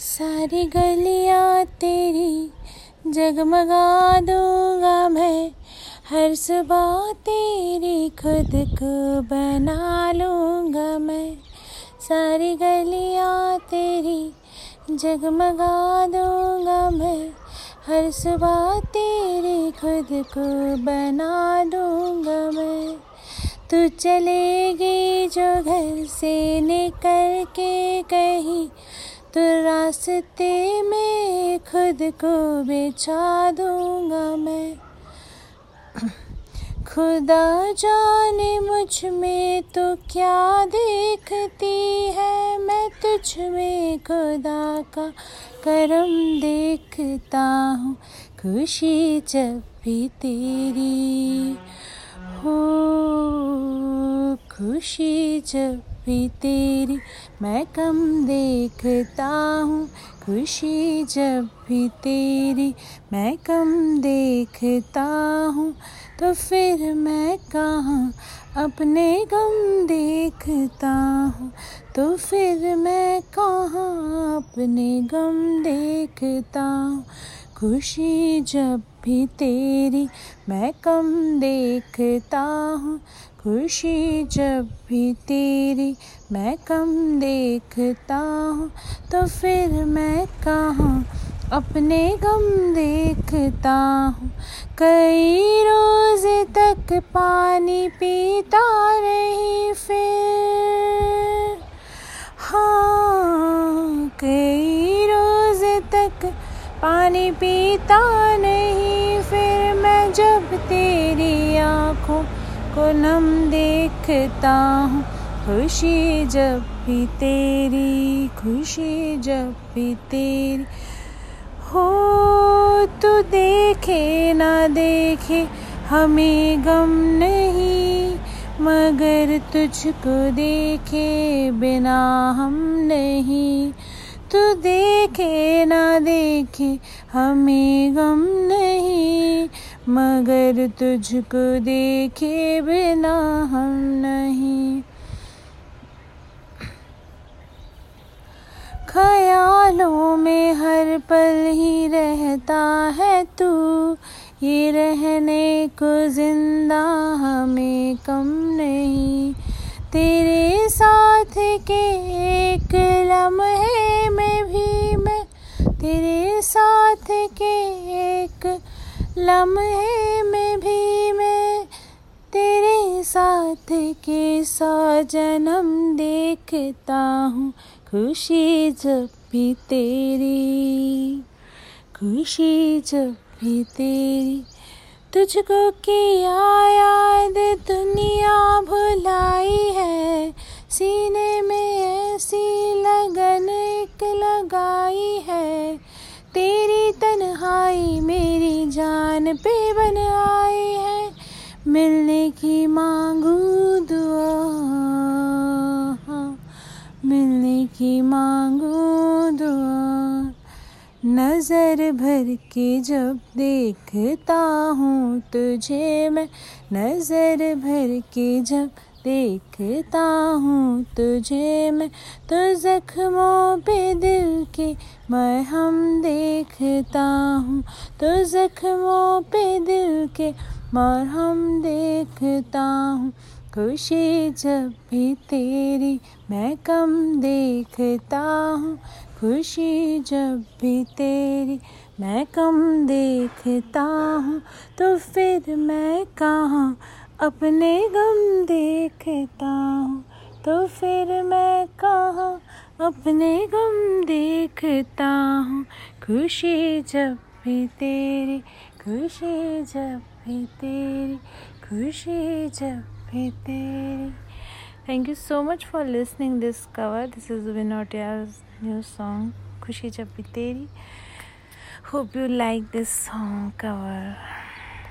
सारी गलियाँ तेरी जगमगा दूँगा मैं। हर सुबह तेरी खुद को बना लूँगा मैं। सारी गलियाँ तेरी जगमगा दूँगा मैं। हर सुबह तेरी खुद को बना दूँगा मैं। तू चलेगी जो घर से निकल के कहीं तो रास्ते में खुद को बिछा दूँगा मैं। खुदा जाने मुझमें तो क्या देखती है? मैं तुझ में खुदा का करम देखता हूँ। खुशी जब भी तेरी हो, खुशी जब भी तेरी, मैं कम देखता हूँ खुशी जब भी तेरी, मैं कम देखता हूँ। तो फिर मैं कहाँ अपने गम देखता हूँ? तो फिर मैं कहाँ अपने गम देखता हूँ? खुशी जब भी तेरी मैं कम देखता हूँ। खुशी जब भी तेरी मैं कम देखता हूँ। तो फिर मैं कहाँ अपने गम देखता हूँ। कई रोज तक पानी पीता रही फिर। हाँ कई रोज तक पानी पीता नहीं तेरी आँखों को नम देखता हूँ। खुशी जब भी तेरी, खुशी जब भी तेरी। हो तो देखे ना देखे, हमें गम नहीं, मगर तुझको देखे बिना हम नहीं। तू देखे ना देखे, हमें गम नहीं। मगर तुझको देखे बिना हम नहीं। ख्यालों में हर पल ही रहता है तू। ये रहने को ज़िंदा हमें कम नहीं। तेरे साथ के एक लम्हे में भी मैं तेरे साथ के एक लम्हे में भी मैं तेरे साथ के सौ जन्म देखता हूँ। खुशी जब भी तेरी, खुशी जब भी तेरी। तुझको किया याद दुनिया भुलाई पे बन आई है, मिलने की मांगू दुआ। मिलने की मांगू दुआ। नज़र भर के जब देखता हूँ तुझे मैं, नज़र भर के जब देखता हूँ तुझे मैं तो जख्मों पे दिल के मैं हम देखता हूँ तो जख्मों पे दिल के मैं हम देखता हूँ। खुशी जब भी तेरी मैं कम देखता हूँ। खुशी जब भी तेरी मैं कम देखता हूँ। तो फिर मैं कहाँ अपने गम देखता हूँ? तो फिर मैं कहाँ अपने गम देखता हूँ खुशी जब भी तेरी खुशी जब भी तेरी खुशी जब भी तेरी Thank you so much for listening this cover. This is Vinotia's new song Khushi Jab Bhi Teri. Hope you like this song cover.